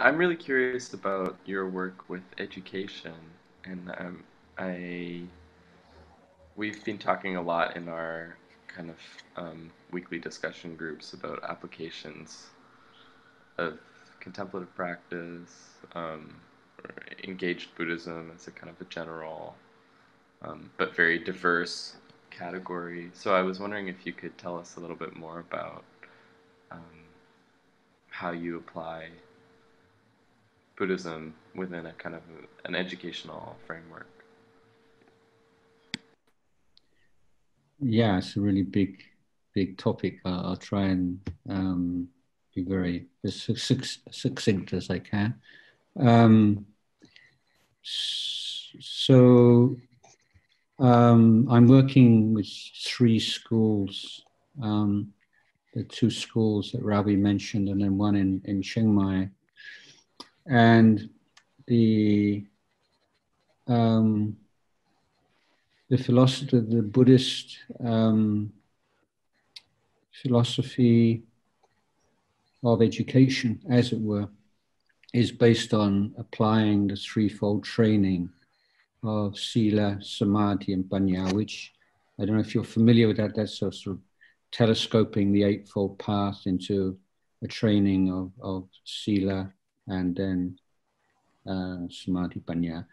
I'm really curious about your work with education, and um, I we've been talking a lot in our kind of um, weekly discussion groups about applications of contemplative practice, um, engaged Buddhism as a kind of a general um, but very diverse category. So I was wondering if you could tell us a little bit more about um, how you apply Buddhism within a kind of an educational framework. Yeah, it's a really big, big topic. I'll, I'll try and um, be very as succinct as I can. Um, so um, I'm working with three schools. Um, the two schools that Ravi mentioned, and then one in, in Chiang Mai. And the um, the philosophy, the Buddhist um, philosophy of education, as it were, is based on applying the threefold training of Sila, Samadhi, and Panya, which I don't know if you're familiar with that. That's sort of telescoping the Eightfold Path into a training of, of Sila and then uh, Samadhi, Panya.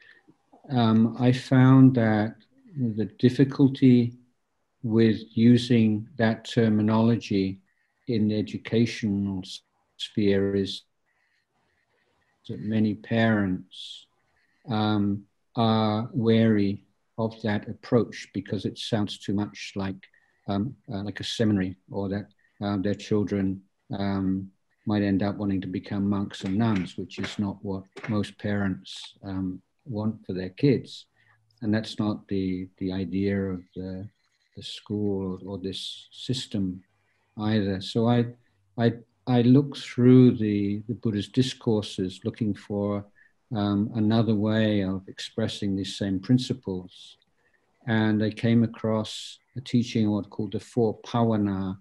Um, I found that the difficulty with using that terminology in the educational sphere is that many parents um, are wary of that approach because it sounds too much like um, uh, like a seminary, or that uh, their children um, might end up wanting to become monks and nuns, which is not what most parents um, want for their kids, and that's not the the idea of the the school or, this system either. So I I I look through the the Buddha's discourses, looking for um, another way of expressing these same principles. And I came across a teaching what called the four bhavana,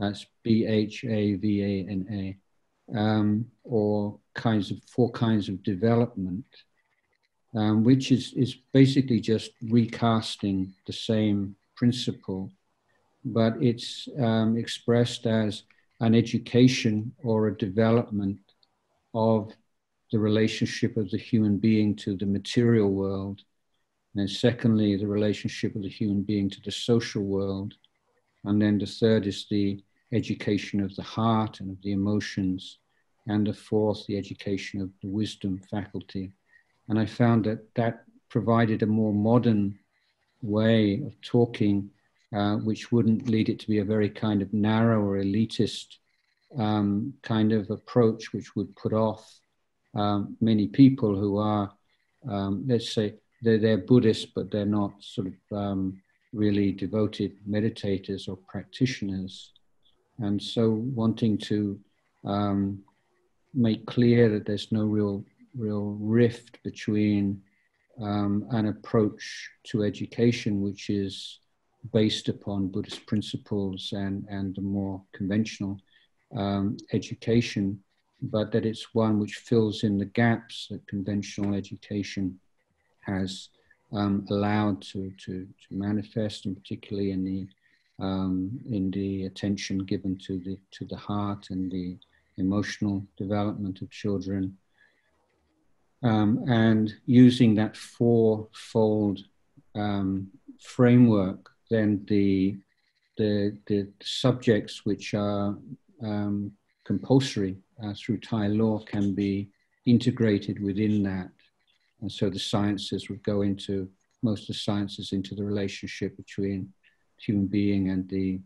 that's B H A V A N A, um, or kinds of four kinds of development, um, which is, is basically just recasting the same principle, but it's um, expressed as an education or a development of the relationship of the human being to the material world. And then, secondly, the relationship of the human being to the social world. And then the third is the education of the heart and of the emotions. And the fourth, the education of the wisdom faculty. And I found that that provided a more modern way of talking, uh, which wouldn't lead it to be a very kind of narrow or elitist um, kind of approach, which would put off um, many people who are, um, let's say, they're, they're Buddhists, but they're not sort of um, really devoted meditators or practitioners. And so, wanting to um, make clear that there's no real, real rift between um, an approach to education which is based upon Buddhist principles and, and the more conventional um, education but that it's one which fills in the gaps that conventional education has um, allowed to, to, to, manifest, and particularly in the um, in the attention given to the to the heart and the emotional development of children, um, and using that fourfold um, framework, then the the the subjects which are um, compulsory uh, through Thai law can be integrated within that. And so the sciences would go into, most of the sciences into the relationship between human being and the,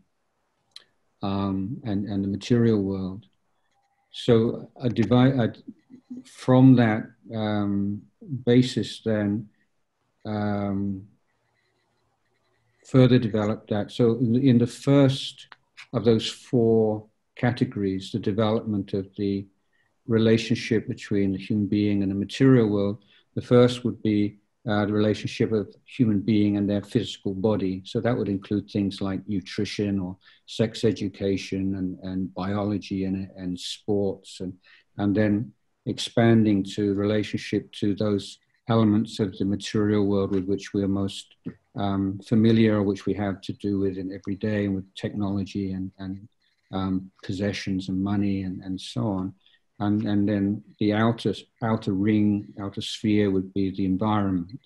um, and, and the material world. So a divide, from that um, basis then, um, further develop that. So in the, in the first of those four categories the development of the relationship between the human being and the material world. The first would be uh, the relationship of human being and their physical body. So that would include things like nutrition or sex education and, and biology and, and sports. And, and then expanding to relationship to those elements of the material world with which we are most um, familiar, which we have to do with in every day, and with technology and, and um, possessions and money and, and so on. And, and then the outer, outer ring, outer sphere would be the environment.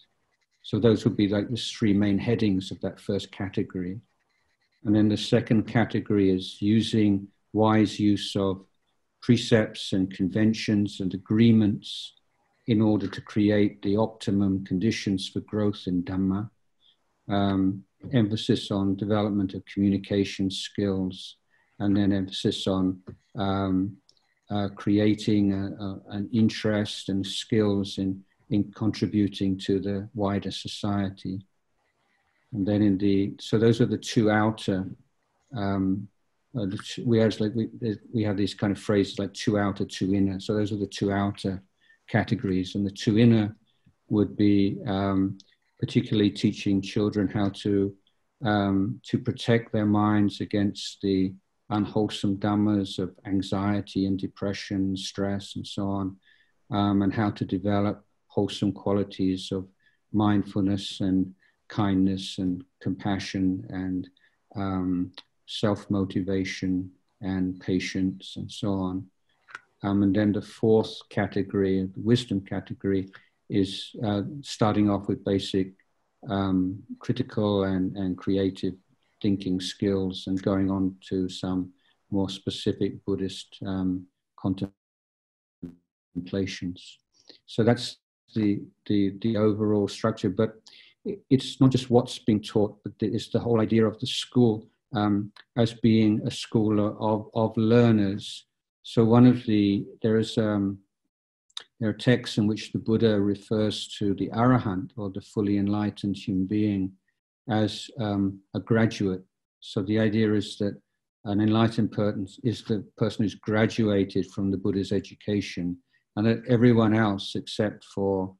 So those would be like the three main headings of that first category. And then the second category is using wise use of precepts and conventions and agreements in order to create the optimum conditions for growth in Dhamma. Um, emphasis on development of communication skills, and then emphasis on um, uh, creating a, a, an interest and skills in, in contributing to the wider society. And then in the, so those are the two outer, um, uh, we have like, we, we have these kind of phrases like two outer, two inner. So those are the two outer categories, and the two inner would be um, particularly teaching children how to um, to protect their minds against the unwholesome dhammas of anxiety and depression, stress, and so on, um, and how to develop wholesome qualities of mindfulness and kindness and compassion and um, self motivation and patience and so on. Um, and then the fourth category, the wisdom category, is uh, starting off with basic um, critical and, and creative thinking skills and going on to some more specific Buddhist um, contemplations. So that's the, the, the overall structure. But it's not just what's being taught, but it's the whole idea of the school um, as being a school of, of learners so one of the there is um, there are texts in which the Buddha refers to the arahant or the fully enlightened human being as um, a graduate. So the idea is that an enlightened person is the person who's graduated from the Buddha's education, and that everyone else except for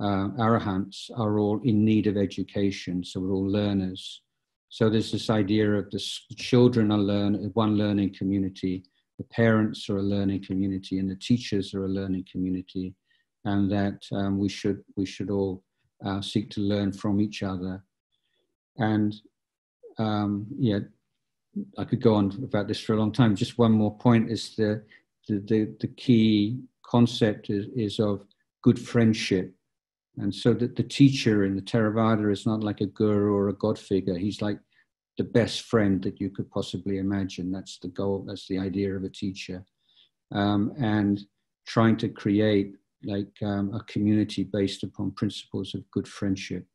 uh, arahants are all in need of education. So we're all learners. So there's this idea of the children are learn one learning community the parents are a learning community and the teachers are a learning community, and that um, we should we should all uh, seek to learn from each other. And um, yeah, I could go on about this for a long time. Just one more point is the the, the, the key concept is, is of good friendship. And so that the teacher in the Theravada is not like a guru or a god figure. He's like the best friend that you could possibly imagine. That's the goal, that's the idea of a teacher. Um, and trying to create like um, a community based upon principles of good friendship.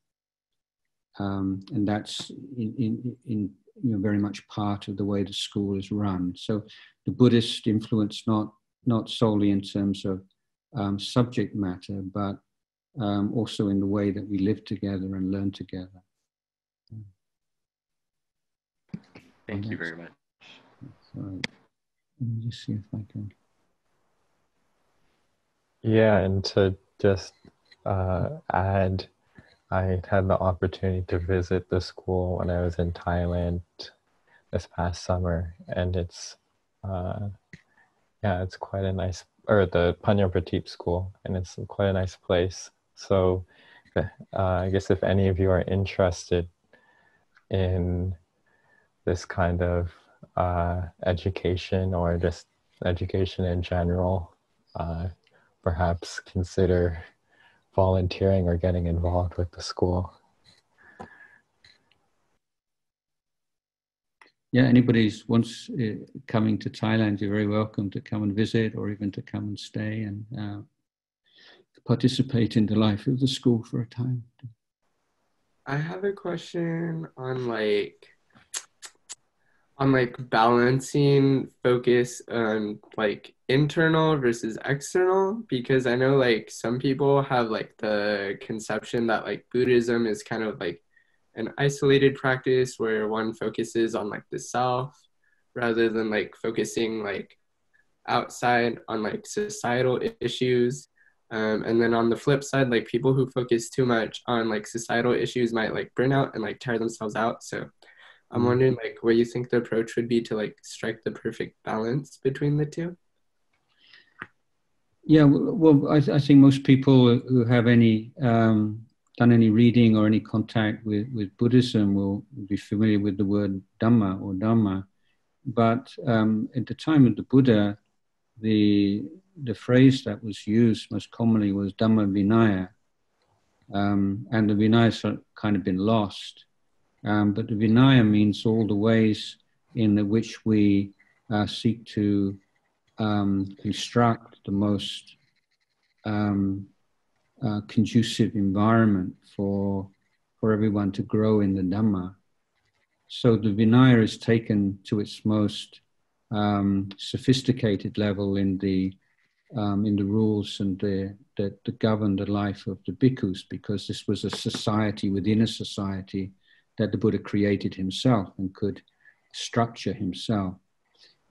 Um, and that's in, in, in, you know, very much part of the way the school is run. So the Buddhist influence not, not solely in terms of um, subject matter, but um, also in the way that we live together and learn together. Thank you very much. Sorry. Let me just see if I can. Yeah, and to just uh, add, I had the opportunity to visit the school when I was in Thailand this past summer, and it's uh, yeah, it's quite a nice, or the Panyaprateep school, and it's quite a nice place. So, uh, I guess if any of you are interested in this kind of uh, education or just education in general, uh, perhaps consider volunteering or getting involved with the school. Yeah, anybody's once uh, coming to Thailand, you're very welcome to come and visit or even to come and stay and uh, participate in the life of the school for a time. I have a question on like on like balancing focus on like internal versus external because I know like some people have like the conception that like Buddhism is kind of like an isolated practice where one focuses on like the self rather than like focusing like outside on like societal issues um, and then on the flip side like people who focus too much on like societal issues might like burn out and like tire themselves out so I'm mm-hmm. wondering like where you think the approach would be to like strike the perfect balance between the two. Yeah, well, I, I, think most people who have any um, done any reading or any contact with, with Buddhism will be familiar with the word Dharma or Dhamma. But um, at the time of the Buddha, the the phrase that was used most commonly was Dhamma Vinaya, um, and the Vinaya has kind of been lost. Um, but the Vinaya means all the ways in which we uh, seek to um, construct the most um, uh, conducive environment for for everyone to grow in the Dhamma. So the Vinaya is taken to its most um, sophisticated level in the um, in the rules and the, that, govern the life of the bhikkhus, because this was a society within a society that the Buddha created himself and could structure himself.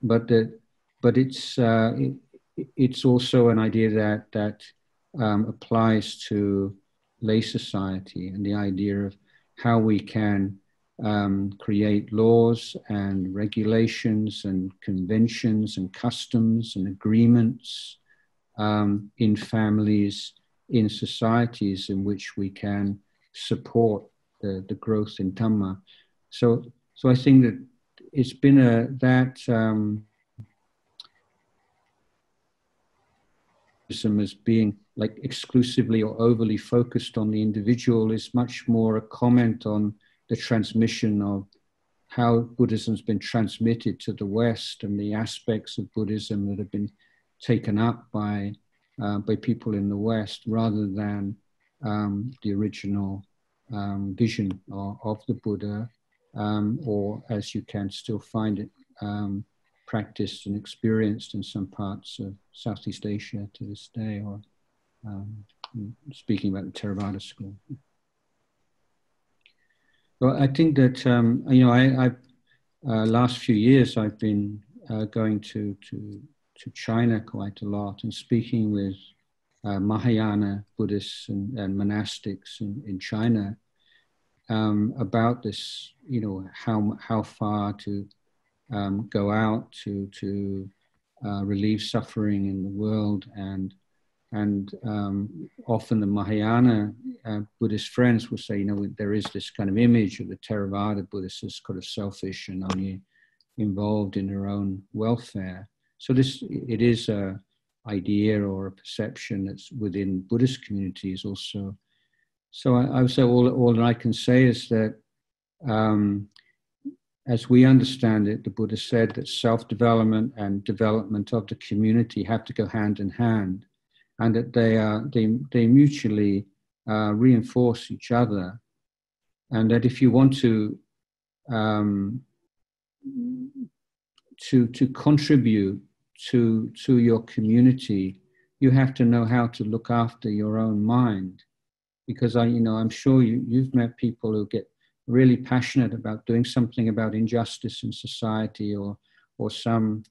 But the, but it's uh, it, it's also an idea that that um, applies to lay society and the idea of how we can um, create laws and regulations and conventions and customs and agreements um, in families, in societies in which we can support the, the growth in Dhamma. So, so I think that it's been a that as being like exclusively or overly focused on the individual is much more a comment on the transmission of how Buddhism's been transmitted to the West and the aspects of Buddhism that have been taken up by uh, by people in the West rather than um, the original um, vision of, of, the Buddha, um, or as you can still find it um, practiced and experienced in some parts of Southeast Asia to this day, or um, speaking about the Theravada school. Well, I think that um, you know, I, I uh, last few years I've been uh, going to to to China quite a lot and speaking with uh, Mahayana Buddhists and, and monastics in, in China um, about this, you know, how how far to um, go out to to uh, relieve suffering in the world and and um, often the Mahayana uh, Buddhist friends will say, you know, there is this kind of image of the Theravada Buddhists as kind of selfish and only involved in their own welfare. So this, it is a idea or a perception that's within Buddhist communities also. So I, I would say all, all that I can say is that um, as we understand it, the Buddha said that self-development and development of the community have to go hand in hand and that they are they, they mutually uh, reinforce each other. And that if you want to um, to to contribute to to your community you have to know how to look after your own mind. Because i you know i'm sure you, you've met people who get really passionate about doing something about injustice in society or or some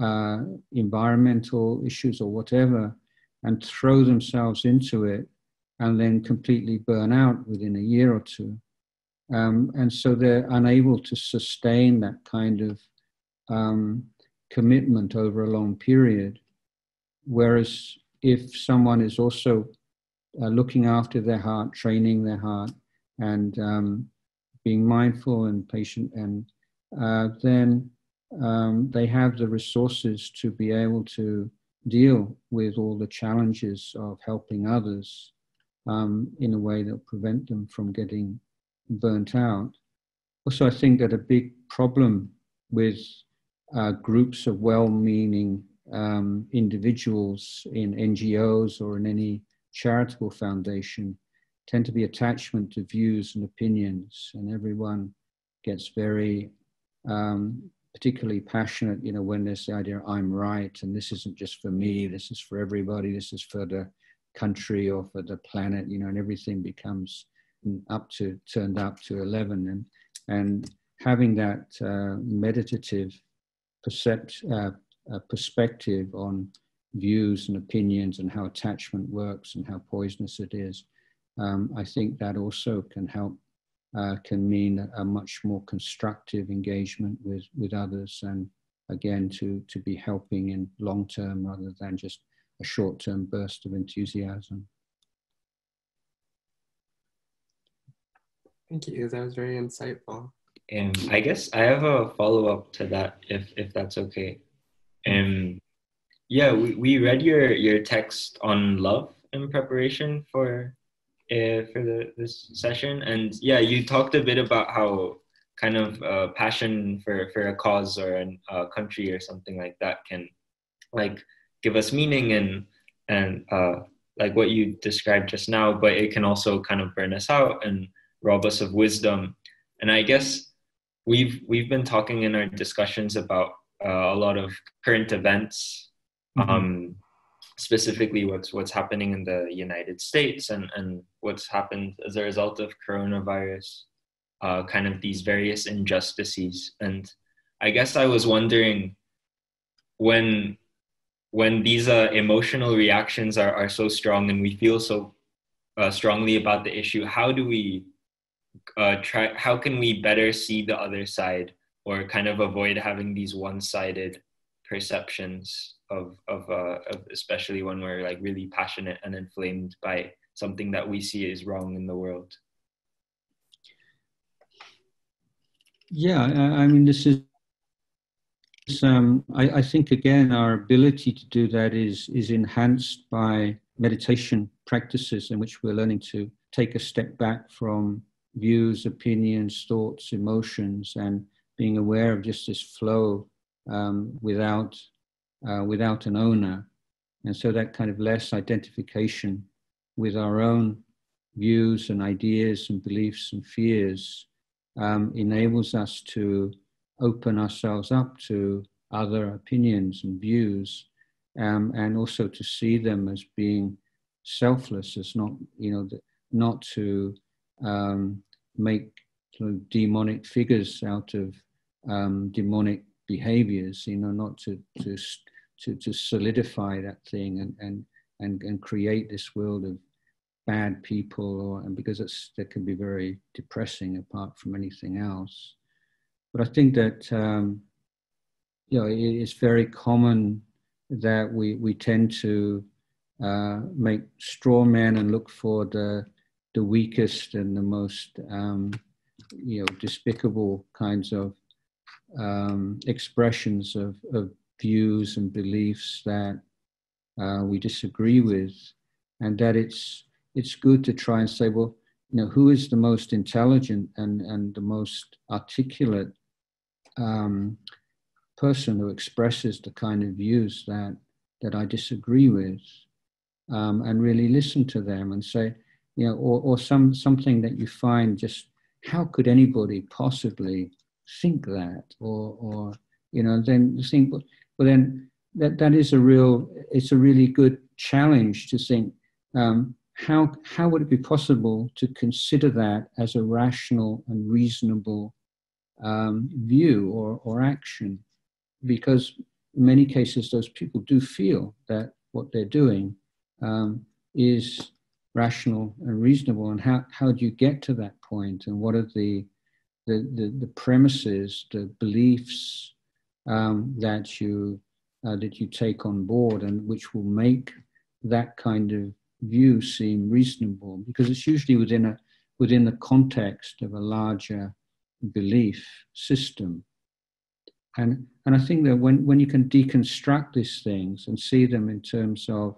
uh, environmental issues or whatever and throw themselves into it and then completely burn out within a year or two. Um, and so they're unable to sustain that kind of um, commitment over a long period. Whereas if someone is also uh, looking after their heart, training their heart, and um, being mindful and patient, and uh, then um, they have the resources to be able to deal with all the challenges of helping others um, in a way that prevent them from getting burnt out. Also, I think that a big problem with uh, groups of well meaning um, individuals in NGOs or in any charitable foundation tend to be attachment to views and opinions, and everyone gets very um, particularly passionate, you know, when there's the idea I'm right and this isn't just for me, this is for everybody, this is for the country or for the planet, you know, and everything becomes up to turned up to 11 and and having that uh, meditative percept, uh, uh, perspective on views and opinions and how attachment works and how poisonous it is, um, I think that also can help uh, can mean a much more constructive engagement with, with others and again to, to be helping in long term rather than just a short-term burst of enthusiasm. Thank you. That was very insightful. Um, I guess I have a follow up to that, if if that's okay. Um, yeah, we, we read your your text on love in preparation for uh, for the this session, and yeah, you talked a bit about how kind of uh, passion for for a cause or a, a country or something like that can like give us meaning and and uh, like what you described just now, but it can also kind of burn us out and rob us of wisdom. And I guess we've we've been talking in our discussions about uh, a lot of current events, mm-hmm. um, specifically what's what's happening in the United States and and what's happened as a result of coronavirus, uh, kind of these various injustices. And I guess I was wondering when when these uh, emotional reactions are, are so strong and we feel so uh, strongly about the issue, how do we uh, try how can we better see the other side or kind of avoid having these one-sided perceptions of of, uh, of especially when we're like really passionate and inflamed by something that we see is wrong in the world. Yeah i, mean this is um, I, I, think again our ability to do that is is enhanced by meditation practices in which we're learning to take a step back from views, opinions, thoughts, emotions, and being aware of just this flow um, without uh, without an owner, and so that kind of less identification with our own views and ideas and beliefs and fears um, enables us to open ourselves up to other opinions and views, um, and also to see them as being selfless, as not you know not to um, make sort of demonic figures out of um, demonic behaviors, you know, not to, to, to, to solidify that thing and, and, and, and create this world of bad people, or, and because it's, that can be very depressing apart from anything else. But I think that, um, you know, it's very common that we, we tend to uh, make straw men and look for the the weakest and the most um, you know despicable kinds of um, expressions of, of, views and beliefs that uh, we disagree with, and that it's it's good to try and say, well, you know, who is the most intelligent and and the most articulate um, person who expresses the kind of views that that I disagree with, um, and really listen to them and say, you know, or, or some something that you find just how could anybody possibly think that, or or you know, then think, well, then that that is a real, it's a really good challenge to think. Um, how how would it be possible to consider that as a rational and reasonable um, view or, or action? Because in many cases, those people do feel that what they're doing um, is rational and reasonable and how, how do you get to that point and what are the the, the, the premises the beliefs um, that you uh, that you take on board and which will make that kind of view seem reasonable. Because it's usually within a within the context of a larger belief system. And and i think that when when you can deconstruct these things and see them in terms of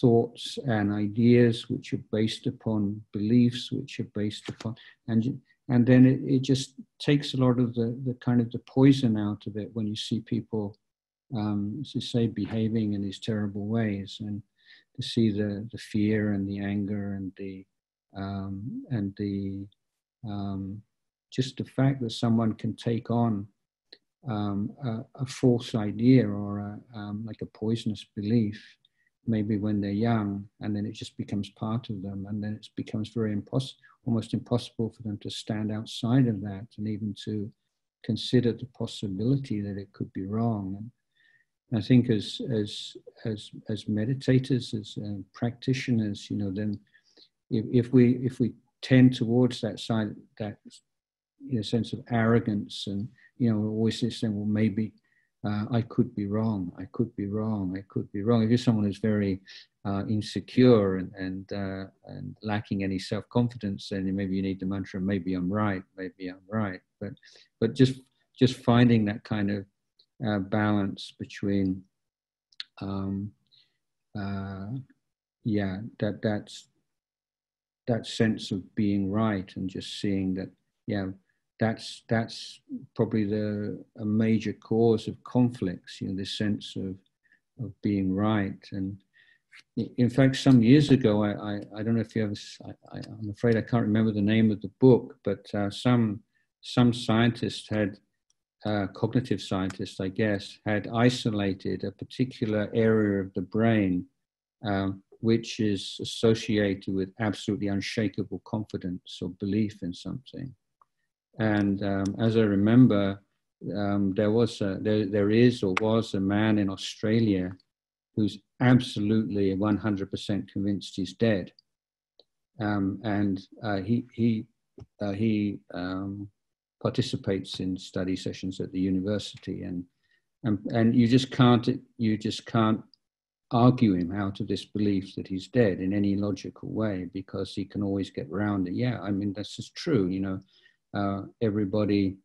thoughts and ideas which are based upon beliefs which are based upon and and then it, it just takes a lot of the, the kind of the poison out of it when you see people um, as you say behaving in these terrible ways and to see the the fear and the anger and the um, and the um, just the fact that someone can take on um, a, a, false idea or a, um, like a poisonous belief maybe when they're young, and then it just becomes part of them, and then it becomes very impossible, almost impossible for them to stand outside of that and even to consider the possibility that it could be wrong. And I think as as as as meditators, as uh, practitioners, you know, then if, if we if we tend towards that side, that you know, sense of arrogance, and you know, always saying, well, maybe uh, I could be wrong, I could be wrong, I could be wrong. If you're someone who's very uh, insecure and and, uh, and lacking any self confidence, then maybe you need the mantra, maybe I'm right, maybe I'm right. But but just just finding that kind of uh, balance between, um, uh, yeah, that that's that sense of being right and just seeing that, yeah, that's that's probably the a major cause of conflicts. You know, this sense of of being right and in fact, some years ago, I, I, I, don't know if you ever, I, am afraid I can't remember the name of the book, but uh, some, some scientists had, uh, cognitive scientists, I guess, had isolated a particular area of the brain um, which is associated with absolutely unshakable confidence or belief in something. And um, as I remember, um, there was a, there, there is or was a man in Australia who's absolutely 100% convinced he's dead. Um, and uh, he, he, uh, he um, participates in study sessions at the university and, and, and you just can't, you just can't argue him out of this belief that he's dead in any logical way because he can always get around it. Yeah, I mean, this is true. You know, uh, everybody,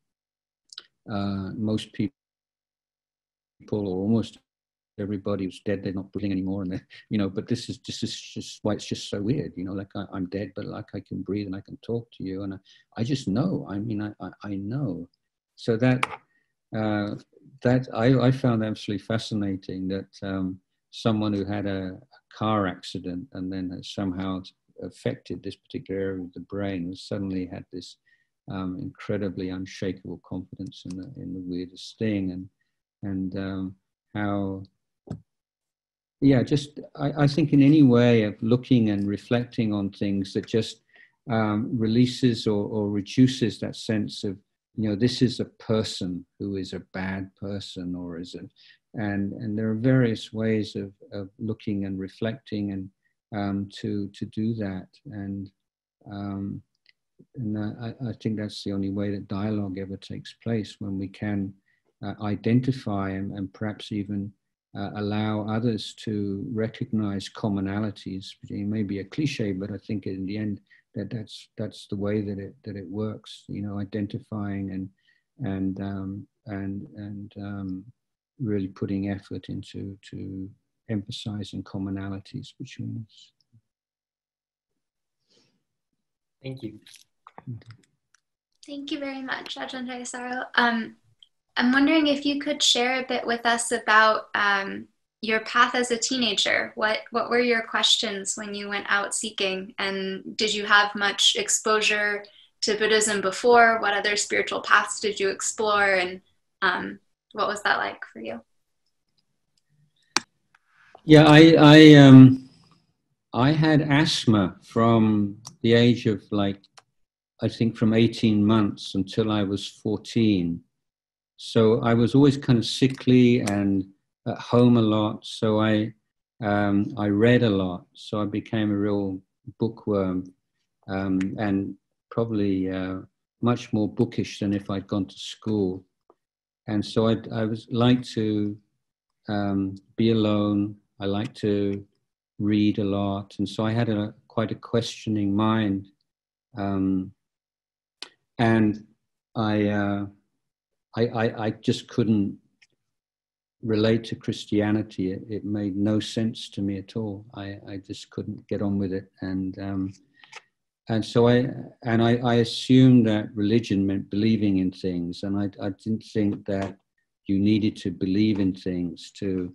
uh, most people, or almost everybody was dead they're not breathing anymore and you know but this is this is just why it's just so weird you know like I, am dead but like i can breathe and i can talk to you and i, I just know i mean I, I, I know. So that uh, that I, I found absolutely fascinating that um, someone who had a, a, car accident and then somehow affected this particular area of the brain suddenly had this um, incredibly unshakable confidence in the in the weirdest thing. And and um, how yeah, just I, I, think in any way of looking and reflecting on things that just um, releases or, or reduces that sense of you know this is a person who is a bad person or is a and and there are various ways of, of looking and reflecting and um, to to do that. And um, and I, I, think that's the only way that dialogue ever takes place when we can uh, identify and, and perhaps even uh, allow others to recognize commonalities. It may be a cliche, but I think in the end that that's that's the way that it that it works. You know, identifying and and um, and and um, really putting effort into to emphasizing commonalities between us. Thank you. Thank you very much, Ajahn Jayasaro. Um, I'm wondering if you could share a bit with us about um, your path as a teenager. What what were your questions when you went out seeking, and did you have much exposure to Buddhism before? What other spiritual paths did you explore, and um, what was that like for you? Yeah, I I um I had asthma from the age of like I think from 18 months until I was 14 so I was always kind of sickly and at home a lot. So I um, I read a lot. So I became a real bookworm um, and probably uh, much more bookish than if I'd gone to school. And so I, I was like to um, be alone. I like to read a lot, and so I had a quite a questioning mind. Um, and I uh, I, I, I just couldn't relate to Christianity. It, it, made no sense to me at all. I, I just couldn't get on with it. And, um, and so I, and I, I assumed that religion meant believing in things. And I, I didn't think that you needed to believe in things to,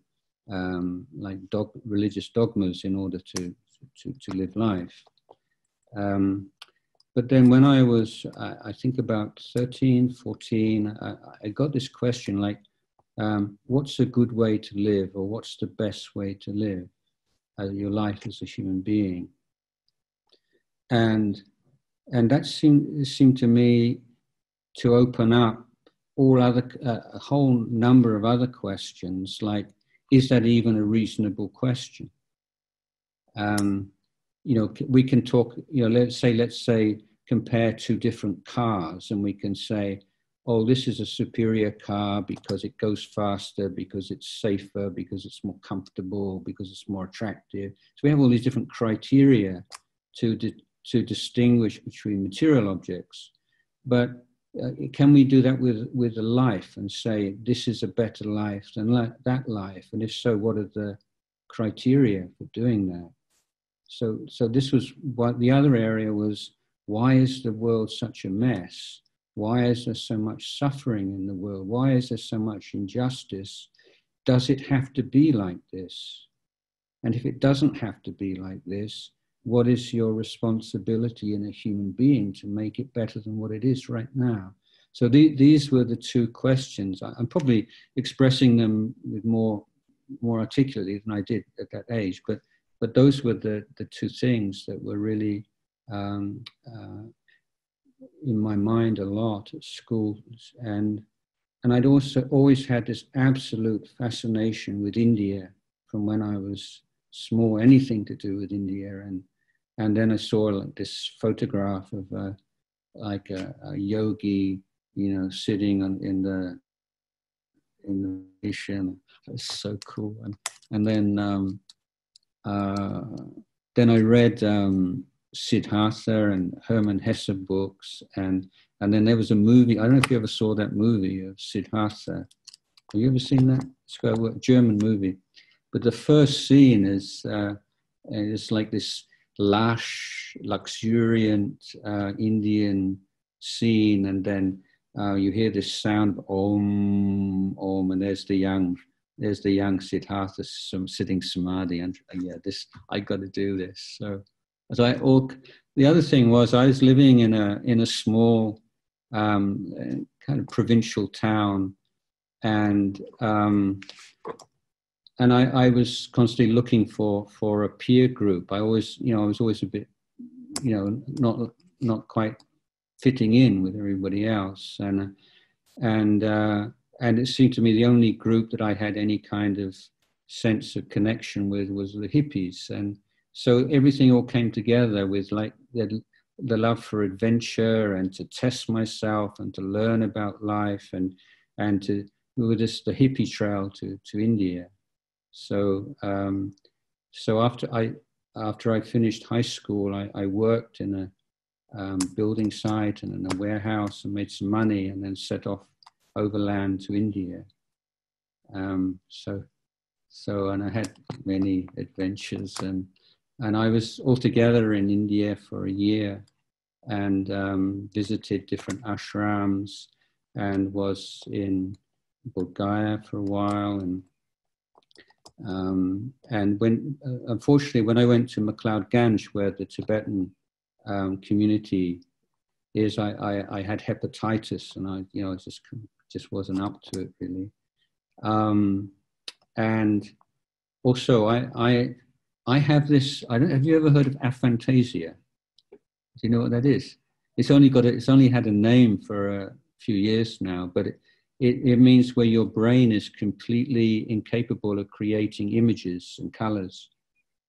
um, like dog, religious dogmas in order to, to, to live life. Um, but then when I was, I think about 13, 14, I, I got this question like, um, what's a good way to live or what's the best way to live uh, your life as a human being? And, and that seemed, seemed to me to open up all other, uh, a whole number of other questions like, is that even a reasonable question? Um, you know, we can talk, you know, let's say, let's say, compare two different cars and we can say, oh, this is a superior car because it goes faster, because it's safer, because it's more comfortable, because it's more attractive. So we have all these different criteria to, di- to distinguish between material objects. But uh, can we do that with, with a life and say, this is a better life than la- that life? And if so, what are the criteria for doing that? So, so this was what the other area was why is the world such a mess? Why is there so much suffering in the world? Why is there so much injustice? Does it have to be like this? And if it doesn't have to be like this, what is your responsibility in a human being to make it better than what it is right now? So the, these were the two questions. I, am probably expressing them with more more articulately than I did at that age, but but those were the the two things that were really um, uh, in my mind a lot at schools and and I'd also always had this absolute fascination with India from when I was small, anything to do with India. And and then I saw like this photograph of a, like a, a yogi, you know, sitting on, in the in the mission. It was so cool. And and then um, uh, then I read um, Siddhartha and Hermann Hesse books, and and then there was a movie. I don't know if you ever saw that movie of Siddhartha. Have you ever seen that? It's a German movie, but the first scene is uh, it's like this lush, luxuriant uh, Indian scene, and then uh, you hear this sound of om om, and there's the young there's the young Siddhartha sitting samadhi, and yeah, this I got to do this. So as I all, the other thing was I was living in a in a small um, kind of provincial town, and um, and I, I was constantly looking for for a peer group. I always, you know, I was always a bit, you know, not not quite fitting in with everybody else, and and uh, and it seemed to me the only group that I had any kind of sense of connection with was the hippies, and so everything all came together with like the, the love for adventure and to test myself and to learn about life and and to we were just the hippie trail to to India. So um, so after I after I finished high school, I, I worked in a um, building site and in a warehouse and made some money and then set off overland to India. Um, so so and I had many adventures and and I was altogether in India for a year and um, visited different ashrams and was in Bodh for a while and um, and when uh, unfortunately when I went to McLeod Ganj where the Tibetan um, community is I, I, I, had hepatitis and I you know I was just just wasn't up to it really um, and also I, I I have this. I don't. Have you ever heard of aphantasia? Do you know what that is? It's only got. A, it's only had a name for a few years now, but it, it, it means where your brain is completely incapable of creating images and colors.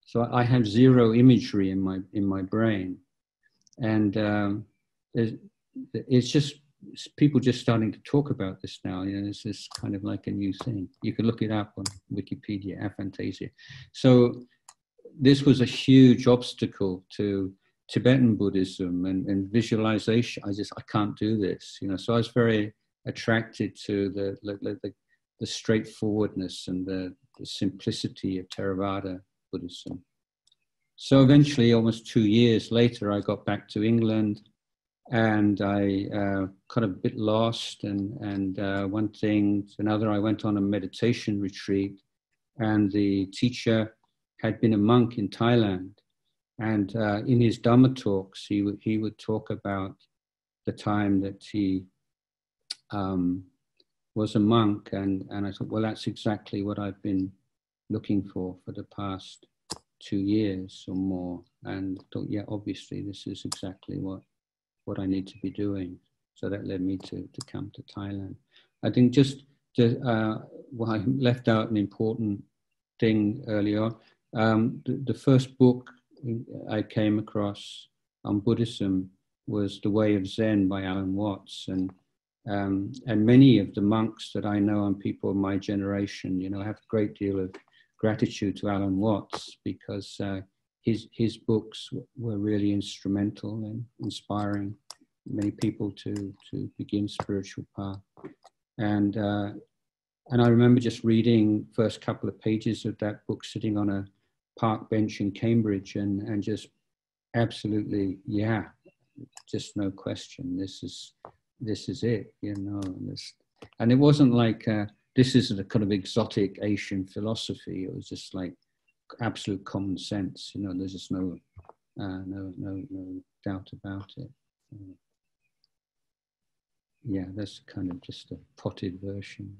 So I have zero imagery in my in my brain, and um, it's just people just starting to talk about this now. You know, this is kind of like a new thing. You can look it up on Wikipedia, aphantasia. So this was a huge obstacle to Tibetan Buddhism and, and visualization. I just I can't do this, you know. So I was very attracted to the the, the, the straightforwardness and the, the simplicity of Theravada Buddhism. So eventually, almost two years later, I got back to England, and I uh, got a bit lost. And and uh, one thing to another, I went on a meditation retreat, and the teacher had been a monk in Thailand. And uh, in his Dhamma talks, he, w- he would talk about the time that he um, was a monk. And, and I thought, well, that's exactly what I've been looking for for the past two years or more. And thought, yeah, obviously, this is exactly what, what I need to be doing. So that led me to, to come to Thailand. I think just to, uh, well, I left out an important thing earlier. Um, the, the, first book I came across on Buddhism was The Way of Zen by Alan Watts. And, Um, and many of the monks that I know and people of my generation, you know, have a great deal of gratitude to Alan Watts because uh, his his books were really instrumental in inspiring many people to to begin spiritual path. And uh, and I remember just reading first couple of pages of that book, sitting on a park bench in Cambridge, and and just absolutely, yeah, just no question. This is this is it, you know. And, this, and it wasn't like uh, this isn't a kind of exotic Asian philosophy. It was just like absolute common sense. You know, there's just no uh, no no no doubt about it. Uh, yeah, that's kind of just a potted version.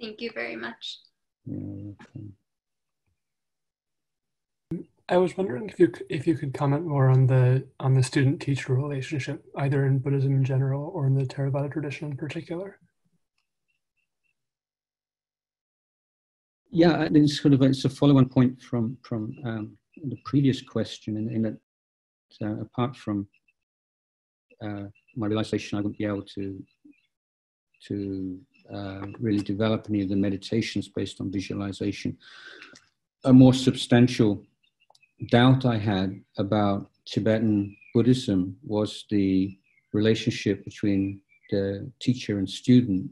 Thank you very much. Yeah, okay. I was wondering if you if you could comment more on the on the student teacher relationship, either in Buddhism in general or in the Theravada tradition in particular. Yeah, it's sort of a, it's a follow-on point from from um, the previous question, in, in that uh, apart from uh, my realization, I wouldn't be able to to uh, really develop any of the meditations based on visualization. A more substantial doubt I had about Tibetan Buddhism was the relationship between the teacher and student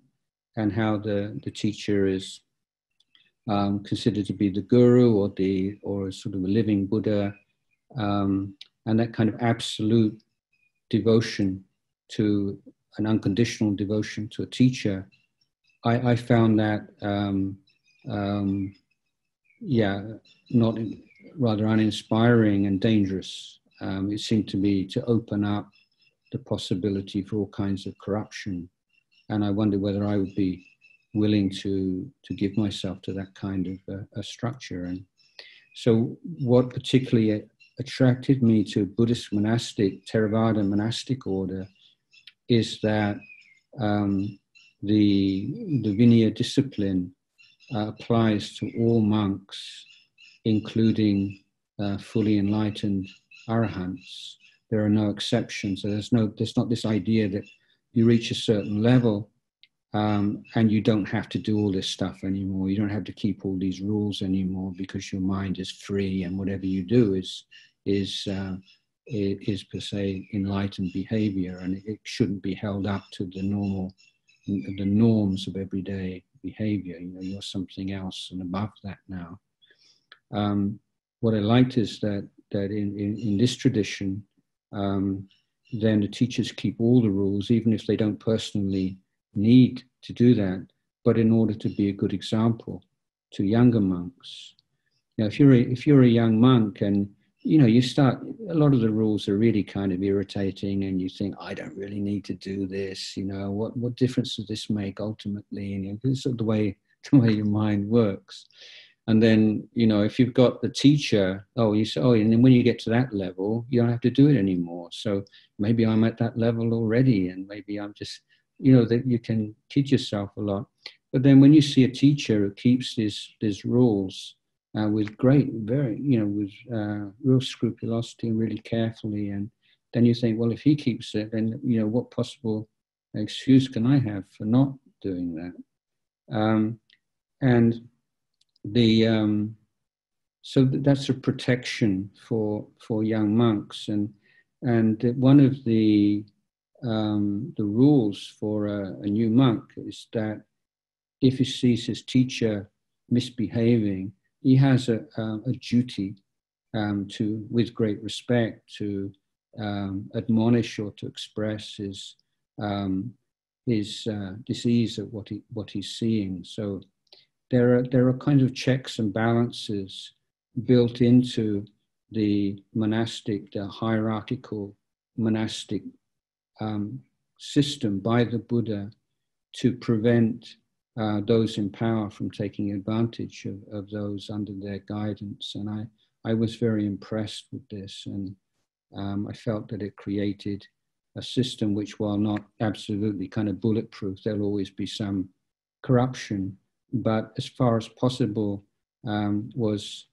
and how the, the teacher is um, considered to be the guru or the or sort of a living Buddha um, and that kind of absolute devotion to an unconditional devotion to a teacher I, I found that um, um yeah not rather uninspiring and dangerous. Um, it seemed to me to open up the possibility for all kinds of corruption. And I wondered whether I would be willing to, to give myself to that kind of uh, a structure. And so, what particularly attracted me to Buddhist monastic, Theravada monastic order is that um, the, the Vinaya discipline uh, applies to all monks including uh, fully enlightened arahants. There are no exceptions. So there's no, there's not this idea that you reach a certain level um, and you don't have to do all this stuff anymore. You don't have to keep all these rules anymore because your mind is free and whatever you do is is uh, is per se enlightened behavior and it shouldn't be held up to the normal the norms of everyday behavior. You know, you're something else and above that now. Um, what I liked is that that in, in, in this tradition, um, then the teachers keep all the rules, even if they don't personally need to do that, but in order to be a good example to younger monks. Now, if you're a, if you're a young monk and you know you start a lot of the rules are really kind of irritating and you think i don't really need to do this you know what what difference does this make ultimately and you know, this is the way the way your mind works and then, you know, if you've got the teacher, oh, you say, oh, and then when you get to that level, you don't have to do it anymore. So maybe I'm at that level already, and maybe I'm just, you know, that you can teach yourself a lot. But then when you see a teacher who keeps these these rules uh, with great, very, you know, with uh, real scrupulosity and really carefully, and then you think, well, if he keeps it, then you know, what possible excuse can I have for not doing that? Um, and the um, so that's a protection for for young monks and and one of the um, the rules for a, a, new monk is that if he sees his teacher misbehaving, he has a, a, a duty um, to, with great respect, to um, admonish or to express his um, his uh, disease at what he what he's seeing. So there are there are kinds of checks and balances built into the monastic, the hierarchical monastic um, system by the Buddha to prevent uh, those in power from taking advantage of, of those under their guidance. And I, I was very impressed with this, and um, I felt that it created a system which, while not absolutely kind of bulletproof, there'll always be some corruption but as far as possible, um, was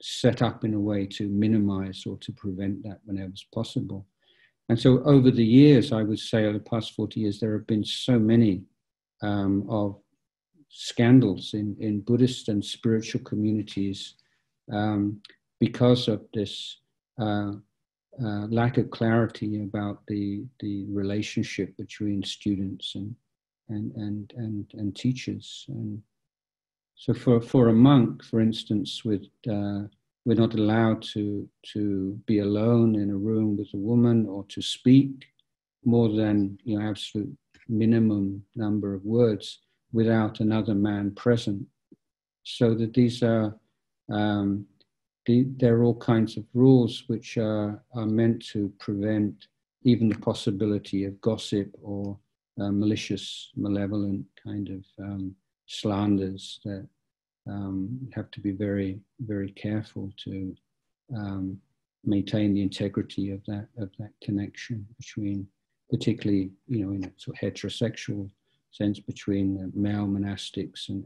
set up in a way to minimize or to prevent that whenever it's possible. And so over the years, I would say over the past 40 years, there have been so many um, of scandals in, in Buddhist and spiritual communities um, because of this uh, uh, lack of clarity about the, the relationship between students and, and, and, and, and teachers. And so for, for a monk, for instance, with uh, we're not allowed to, to be alone in a room with a woman or to speak more than you know, absolute minimum number of words without another man present. So that these are, um, the, there are all kinds of rules which are, are meant to prevent even the possibility of gossip or uh, malicious, malevolent kind of um, slanders that um, have to be very, very careful to um, maintain the integrity of that of that connection between, particularly you know, in a sort of heterosexual sense between male monastics and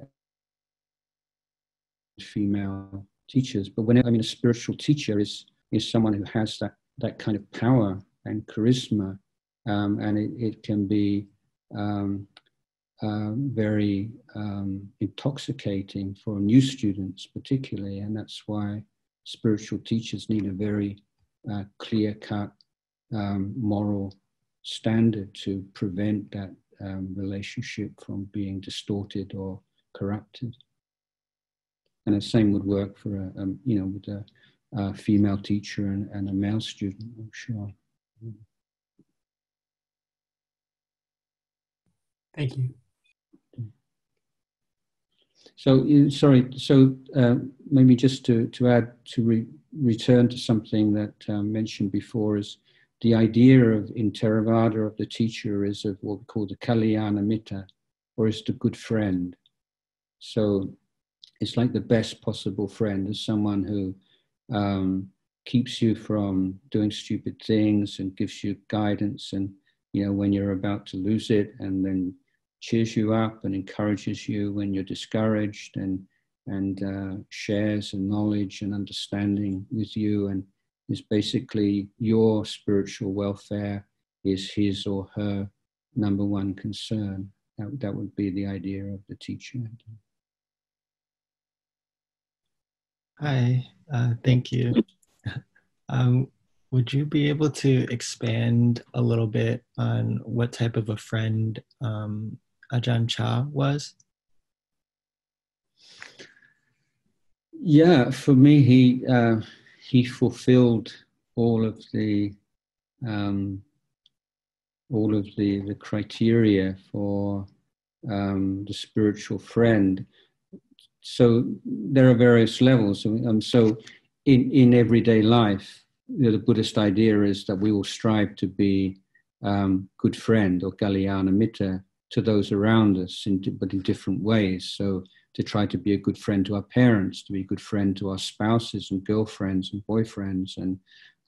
female teachers. But whenever I mean a spiritual teacher is is someone who has that that kind of power and charisma, um, and it, it can be um, uh, very um, intoxicating for new students, particularly, and that's why spiritual teachers need a very uh, clear cut um, moral standard to prevent that um, relationship from being distorted or corrupted. And the same would work for a, um, you know, with a, a female teacher and, and, a male student, I'm sure. Thank you. So, sorry, so uh, maybe just to, to add, to re- return to something that um, mentioned before is the idea of in Theravada of the teacher is of what we call the Kalyana Mitta, or is the good friend. So it's like the best possible friend, as someone who um, keeps you from doing stupid things and gives you guidance and you know when you're about to lose it and then cheers you up and encourages you when you're discouraged and and uh, shares knowledge and understanding with you and is basically your spiritual welfare is his or her number one concern. That, that would be the idea of the teacher. Hi, uh, thank you. Um, would you be able to expand a little bit on what type of a friend um, Ajahn Chah was? Yeah, for me, he uh, he fulfilled all of the um, all of the the criteria for um, the spiritual friend. So there are various levels. Um, so in in everyday life, you know, the Buddhist idea is that we will strive to be um, good friend or kalyana mitta to those around us, in, but in different ways. So to try to be a good friend to our parents, to be a good friend to our spouses and girlfriends and boyfriends and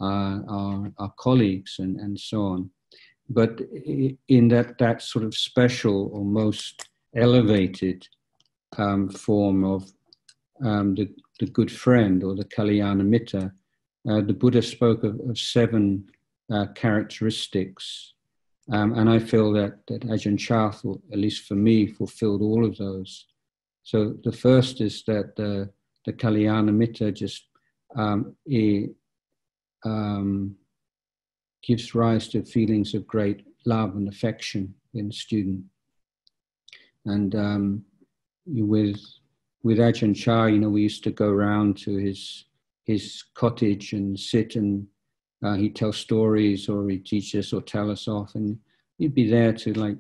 uh, our, our colleagues and, and so on. But in that, that sort of special or most elevated um, form of um, the, the good friend or the Kalyana Mitta, uh, the Buddha spoke of, of seven uh, characteristics um, and I feel that, that Ajahn Chah, at least for me, fulfilled all of those. So the first is that the, the Kalyana Mitta just um, it, um, gives rise to feelings of great love and affection in the student. And um, with with Ajahn Chah, you know, we used to go around to his his cottage and sit and uh, he'd tell stories or he'd teach us or tell us off, and you'd be there to like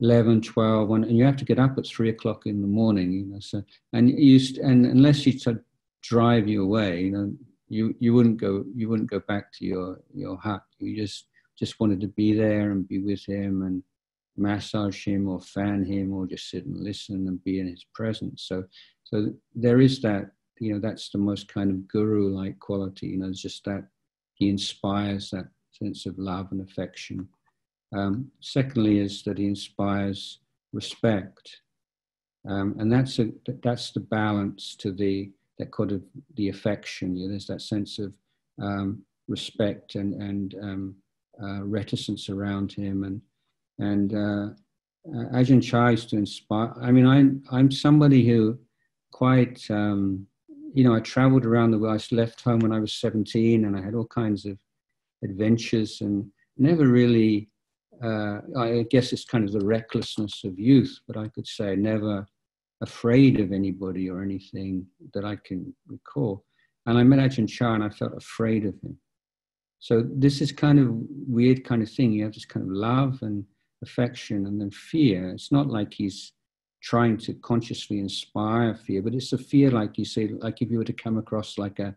11, 12, one, and you have to get up at three o'clock in the morning, you know. So, and you and unless he to drive you away, you know, you you wouldn't go you wouldn't go back to your your hut. You just just wanted to be there and be with him and massage him or fan him or just sit and listen and be in his presence. So so there is that you know that's the most kind of guru like quality. You know, it's just that he inspires that sense of love and affection. Um, secondly, is that he inspires respect, um, and that's a that's the balance to the that kind of the affection. You know, there's that sense of um, respect and and um, uh, reticence around him, and and uh, uh, Ajahn used to inspire. I mean, I'm I'm somebody who quite um, you know I traveled around the world. I left home when I was 17, and I had all kinds of adventures, and never really. Uh, I guess it's kind of the recklessness of youth, but I could say never afraid of anybody or anything that I can recall. And I met Ajahn Chah and I felt afraid of him. So this is kind of weird kind of thing. You have this kind of love and affection and then fear. It's not like he's trying to consciously inspire fear, but it's a fear like you say, like if you were to come across like a,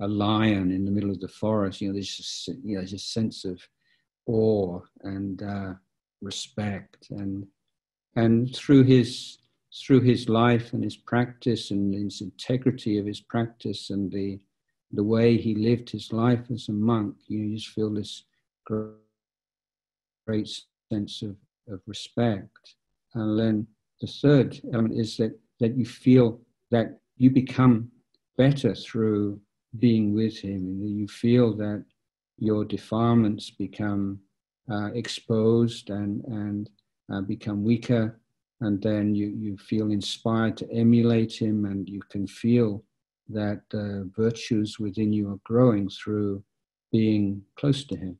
a lion in the middle of the forest, you know, there's just, you know, there's a sense of awe and uh, respect and and through his through his life and his practice and his integrity of his practice and the the way he lived his life as a monk, you know, you just feel this great sense of, of respect. And then the third element is that, that you feel that you become better through being with him. and You feel that your defilements become uh, exposed and, and uh, become weaker and then you, you feel inspired to emulate him and you can feel that uh, virtues within you are growing through being close to him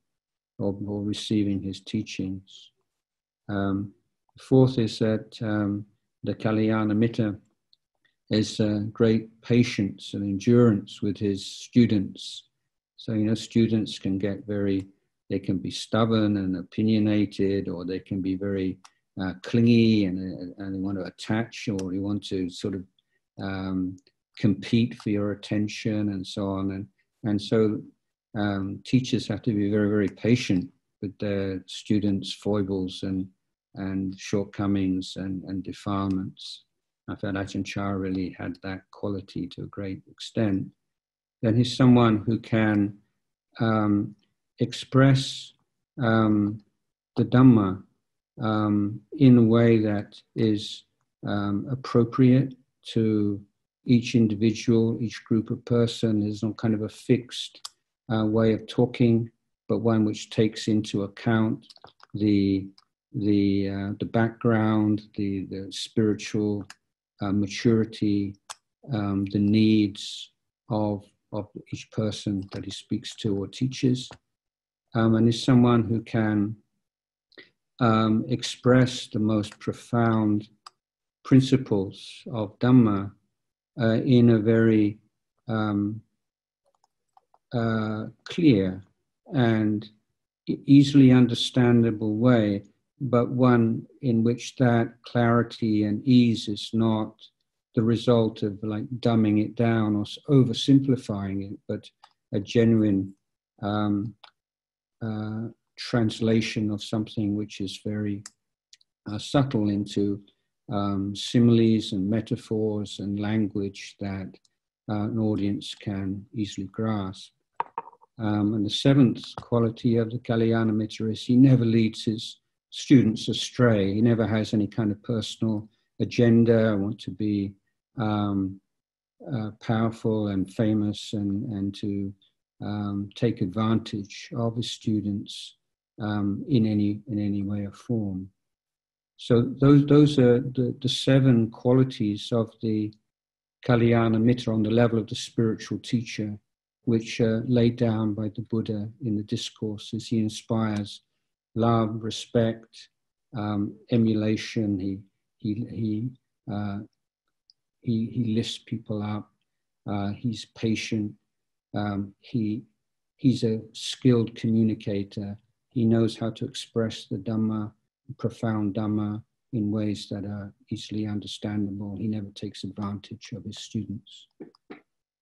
or, or receiving his teachings. Um, fourth is that um, the Kalyana Mitta is uh, great patience and endurance with his students. So, you know, students can get very, they can be stubborn and opinionated, or they can be very uh, clingy and, uh, and they want to attach or you want to sort of um, compete for your attention and so on. And, and so um, teachers have to be very, very patient with their students' foibles and, and shortcomings and, and defilements. I felt Ajahn Chah really had that quality to a great extent. Then he's someone who can um, express um, the Dhamma um, in a way that is um, appropriate to each individual, each group of person. There's not kind of a fixed uh, way of talking, but one which takes into account the the uh, the background, the the spiritual uh, maturity, um, the needs of of each person that he speaks to or teaches, um, and is someone who can um, express the most profound principles of Dhamma uh, in a very um, uh, clear and easily understandable way, but one in which that clarity and ease is not the result of like dumbing it down or oversimplifying it, but a genuine um, uh, translation of something which is very uh, subtle into um, similes and metaphors and language that uh, an audience can easily grasp. Um, and the seventh quality of the Kalyana Mitta is he never leads his students astray. He never has any kind of personal agenda. I want to be um, uh, powerful and famous and, and to um, take advantage of his students um, in any in any way or form. So those those are the, the seven qualities of the Kalyana Mitta on the level of the spiritual teacher, which are laid down by the Buddha in the discourses. He inspires love, respect, um, emulation. He he he, uh, he he lifts people up. Uh, he's patient. Um, he he's a skilled communicator he knows how to express the Dhamma, profound Dhamma, in ways that are easily understandable. He never takes advantage of his students.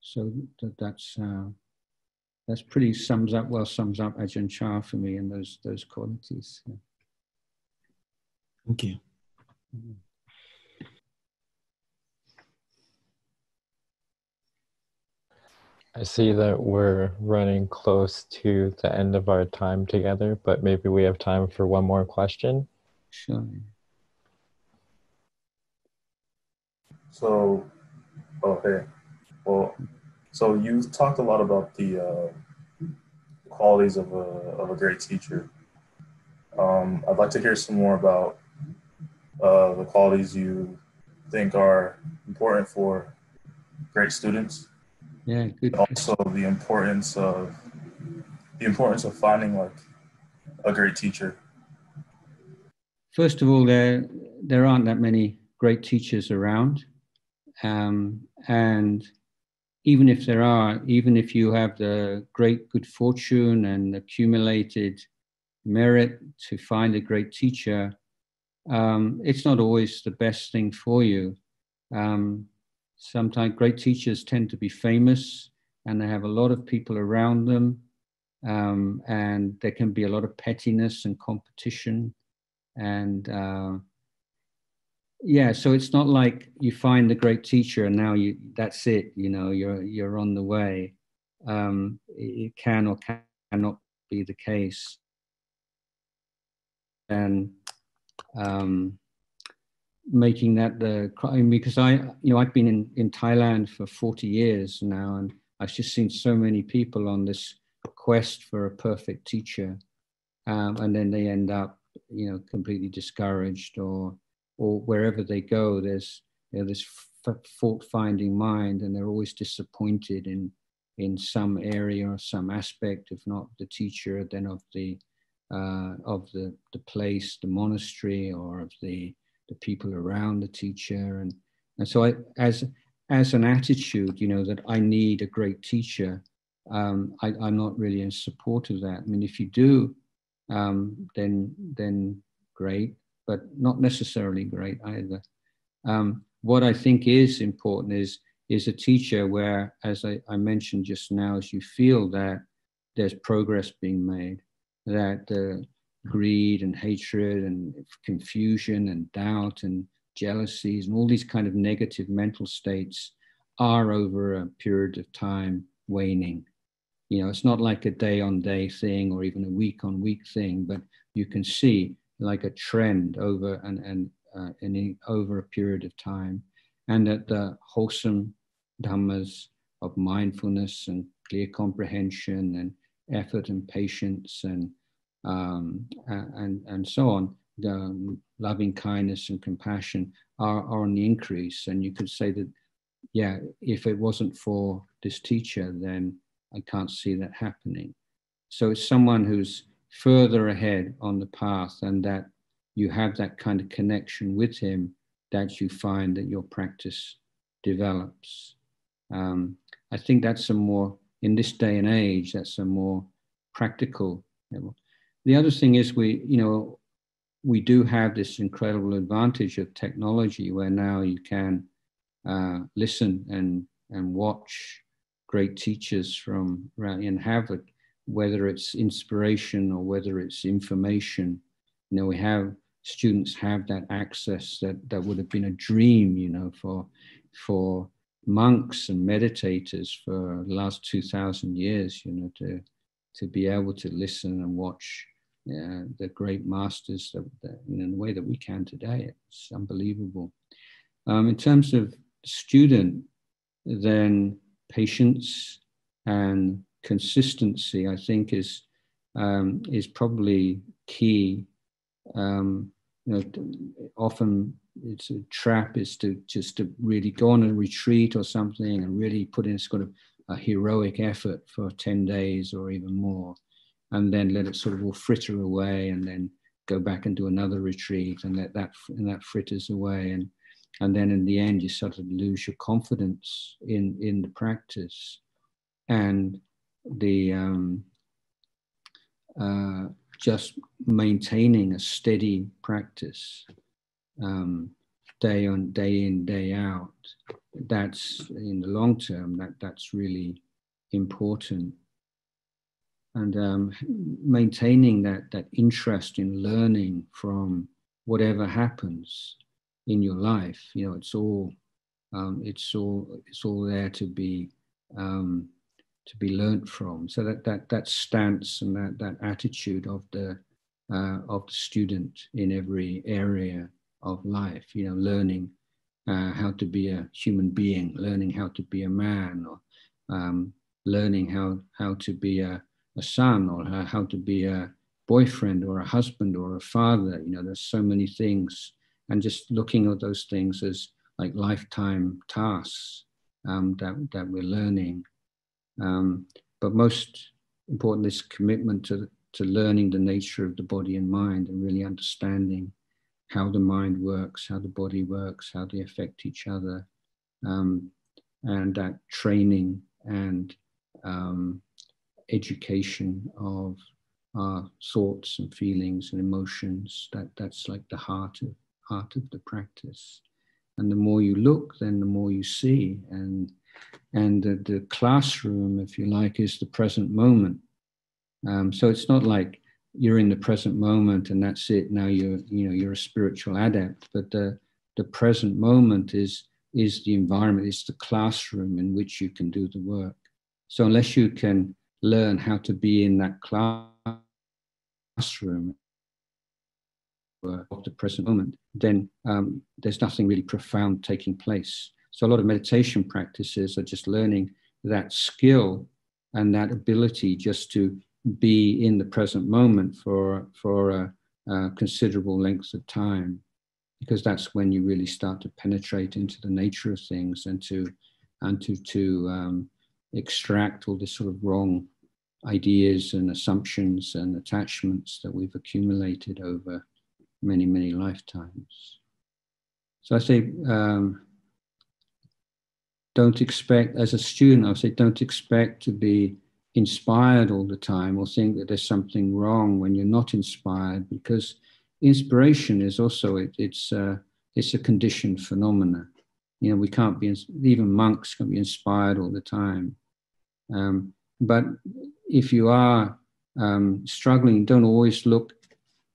So that, that's uh, that's pretty sums up well sums up Ajahn Chah for me and those those qualities. Yeah. Thank you. Mm-hmm. I see that we're running close to the end of our time together, but maybe we have time for one more question. Sure. So, okay. Well, so you talked a lot about the uh, qualities of a, of a great teacher. Um, I'd like to hear some more about uh, the qualities you think are important for great students. Yeah, good. Also, the importance of the importance of finding like a great teacher. First of all, there there aren't that many great teachers around, um, and even if there are, even if you have the great good fortune and accumulated merit to find a great teacher, um, it's not always the best thing for you. Um, sometimes great teachers tend to be famous and they have a lot of people around them, um, and there can be a lot of pettiness and competition. And uh, yeah, so it's not like you find the great teacher and now you that's it. You know, you're you're on the way. Um, it can or cannot be the case. And um, making that the crime because I, you know, I've been in, in Thailand for 40 years now, and I've just seen so many people on this quest for a perfect teacher, um, and then they end up, you know, completely discouraged, or or wherever they go, there's you know, this fault-finding mind, and they're always disappointed in in some area or some aspect, if not the teacher, then of the uh, of the, the place, the monastery, or of the, the people around the teacher. And, and so I, as, as an attitude, you know, that I need a great teacher, um, I, am not really in support of that. I mean, if you do, um, then, then great, but not necessarily great either. Um, what I think is important is, is a teacher where, as I, I mentioned just now, as you feel that there's progress being made that uh, greed and hatred and confusion and doubt and jealousies and all these kind of negative mental states are over a period of time waning. You know, it's not like a day on day thing or even a week on week thing, but you can see like a trend over and, and uh, in, over a period of time. And that the wholesome dhammas of mindfulness and clear comprehension and effort and patience and um, and and so on, the loving kindness and compassion are, are on the increase. And you could say that, yeah, if it wasn't for this teacher, then I can't see that happening. So it's someone who's further ahead on the path, and that you have that kind of connection with him that you find that your practice develops. Um, I think that's a more, in this day and age, that's a more practical. level. The other thing is we, you know, we do have this incredible advantage of technology where now you can uh, listen and and watch great teachers from and have it, whether it's inspiration or whether it's information. You know, we have students have that access that that would have been a dream, you know, for for monks and meditators for the last 2000 years you know to to be able to listen and watch uh, the great masters that, that, you know, in the way that we can today. It's unbelievable. Um, in terms of student, then patience and consistency, I think, is um, is probably key. Um, you know, often it's a trap is to just to really go on a retreat or something and really put in sort of a heroic effort for 10 days or even more and then let it sort of all fritter away and then go back and do another retreat and let that and that fritters away and and then in the end you sort of lose your confidence in in the practice and the um, uh, just maintaining a steady practice um, day on day in day out that's in the long term that that's really important. And um, maintaining that that interest in learning from whatever happens in your life you know it's all um, it's all it's all there to be um, to be learnt from so that that that stance and that that attitude of the uh, of the student in every area of life you know learning uh, how to be a human being learning how to be a man or um, learning how how to be a a son or how to be a boyfriend or a husband or a father. You know, there's so many things, and just looking at those things as like lifetime tasks um, that that we're learning. Um, but most important, this commitment to to learning the nature of the body and mind and really understanding how the mind works, how the body works, how they affect each other, um, and that training and um, education of our thoughts and feelings and emotions. That that's like the heart of heart of the practice. And the more you look, then the more you see. And and the, the classroom, if you like, is the present moment. Um, so it's not like you're in the present moment and that's it. Now you're you know you're a spiritual adept, but the the present moment is is the environment, it's the classroom in which you can do the work. So unless you can learn how to be in that classroom of the present moment, then um, there's nothing really profound taking place. So a lot of meditation practices are just learning that skill and that ability just to be in the present moment for for a, a considerable length of time because that's when you really start to penetrate into the nature of things and to and to to um, extract all this sort of wrong ideas and assumptions and attachments that we've accumulated over many many lifetimes. So I say. Um, don't expect, as a student, I would say, don't expect to be inspired all the time or think that there's something wrong when you're not inspired because inspiration is also it, it's uh, it's a conditioned phenomena. You know, we can't be even monks can be inspired all the time. Um, but if you are um, struggling, don't always look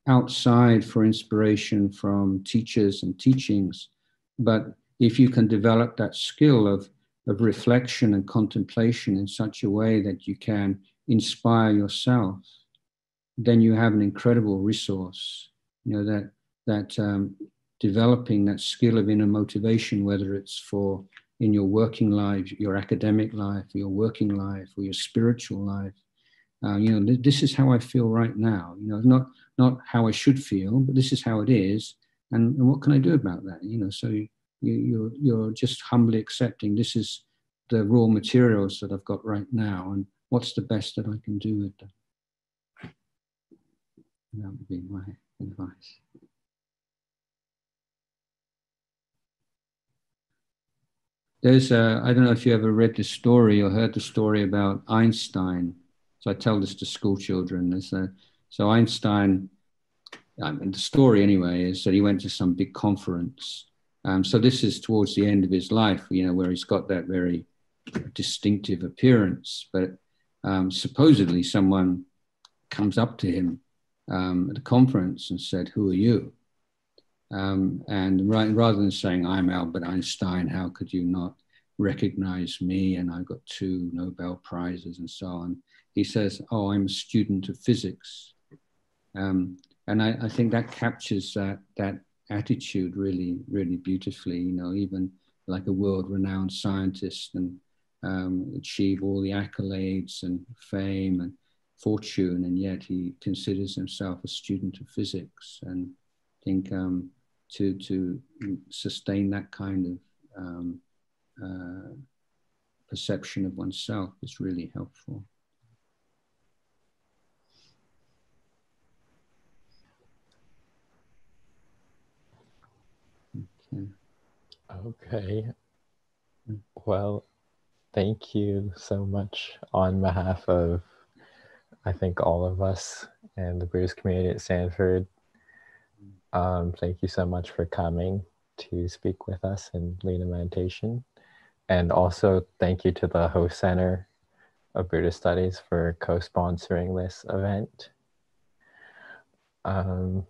outside for inspiration from teachers and teachings. But if you can develop that skill of of reflection and contemplation in such a way that you can inspire yourself, then you have an incredible resource you know that that um, developing that skill of inner motivation, whether it's for in your working life, your academic life, your working life, or your spiritual life. Uh, you know, th- this is how I feel right now. You know, not not how I should feel, but this is how it is, and, and what can I do about that? You know, so you're you're just humbly accepting this is the raw materials that I've got right now, and what's the best that I can do with them. That would be my advice. There's a, I don't know if you ever read the story or heard the story about Einstein. So I tell this to school children. A, so Einstein, I mean, the story anyway is that he went to some big conference. Um, so this is towards the end of his life, you know, where he's got that very distinctive appearance. But um, supposedly someone comes up to him um, at a conference and said, Who are you? Um, and right, rather than saying, I'm Albert Einstein, how could you not recognize me? And I got two Nobel Prizes and so on. He says, Oh, I'm a student of physics. Um, and I, I, think that captures that, that attitude really, really beautifully. You know, even like a world renowned scientist and um, achieve all the accolades and fame and fortune, and yet he considers himself a student of physics. And I think um, to to sustain that kind of um, uh, perception of oneself is really helpful. Okay. Okay. Well, thank you so much on behalf of I think all of us and the Buddhist community at Stanford. Um, thank you so much for coming to speak with us and lead a meditation. And also thank you to the Ho Center of Buddhist Studies for co-sponsoring this event. Um,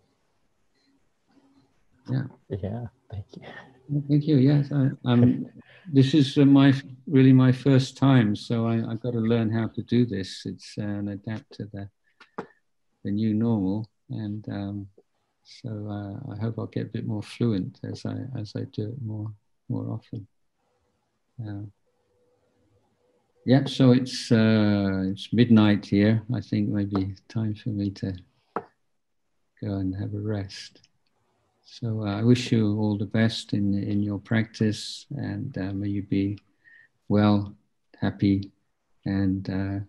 yeah. Yeah, thank you. Thank you. Yes, I, um, this is uh, my really my first time, so I, have got to learn how to do this. It's uh, adapt to the the new normal, and um, so uh, I hope I'll get a bit more fluent as I as I do it more more often. yeah, so it's uh, it's midnight here. I think maybe time for me to go and have a rest. So uh, I wish you all the best in in your practice, and uh, may you be well, happy, and uh,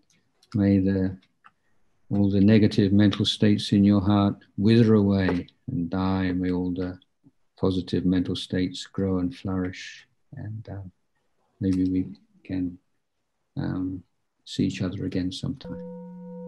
may the all the negative mental states in your heart wither away and die, and may all the positive mental states grow and flourish, and uh, maybe we can um, see each other again sometime.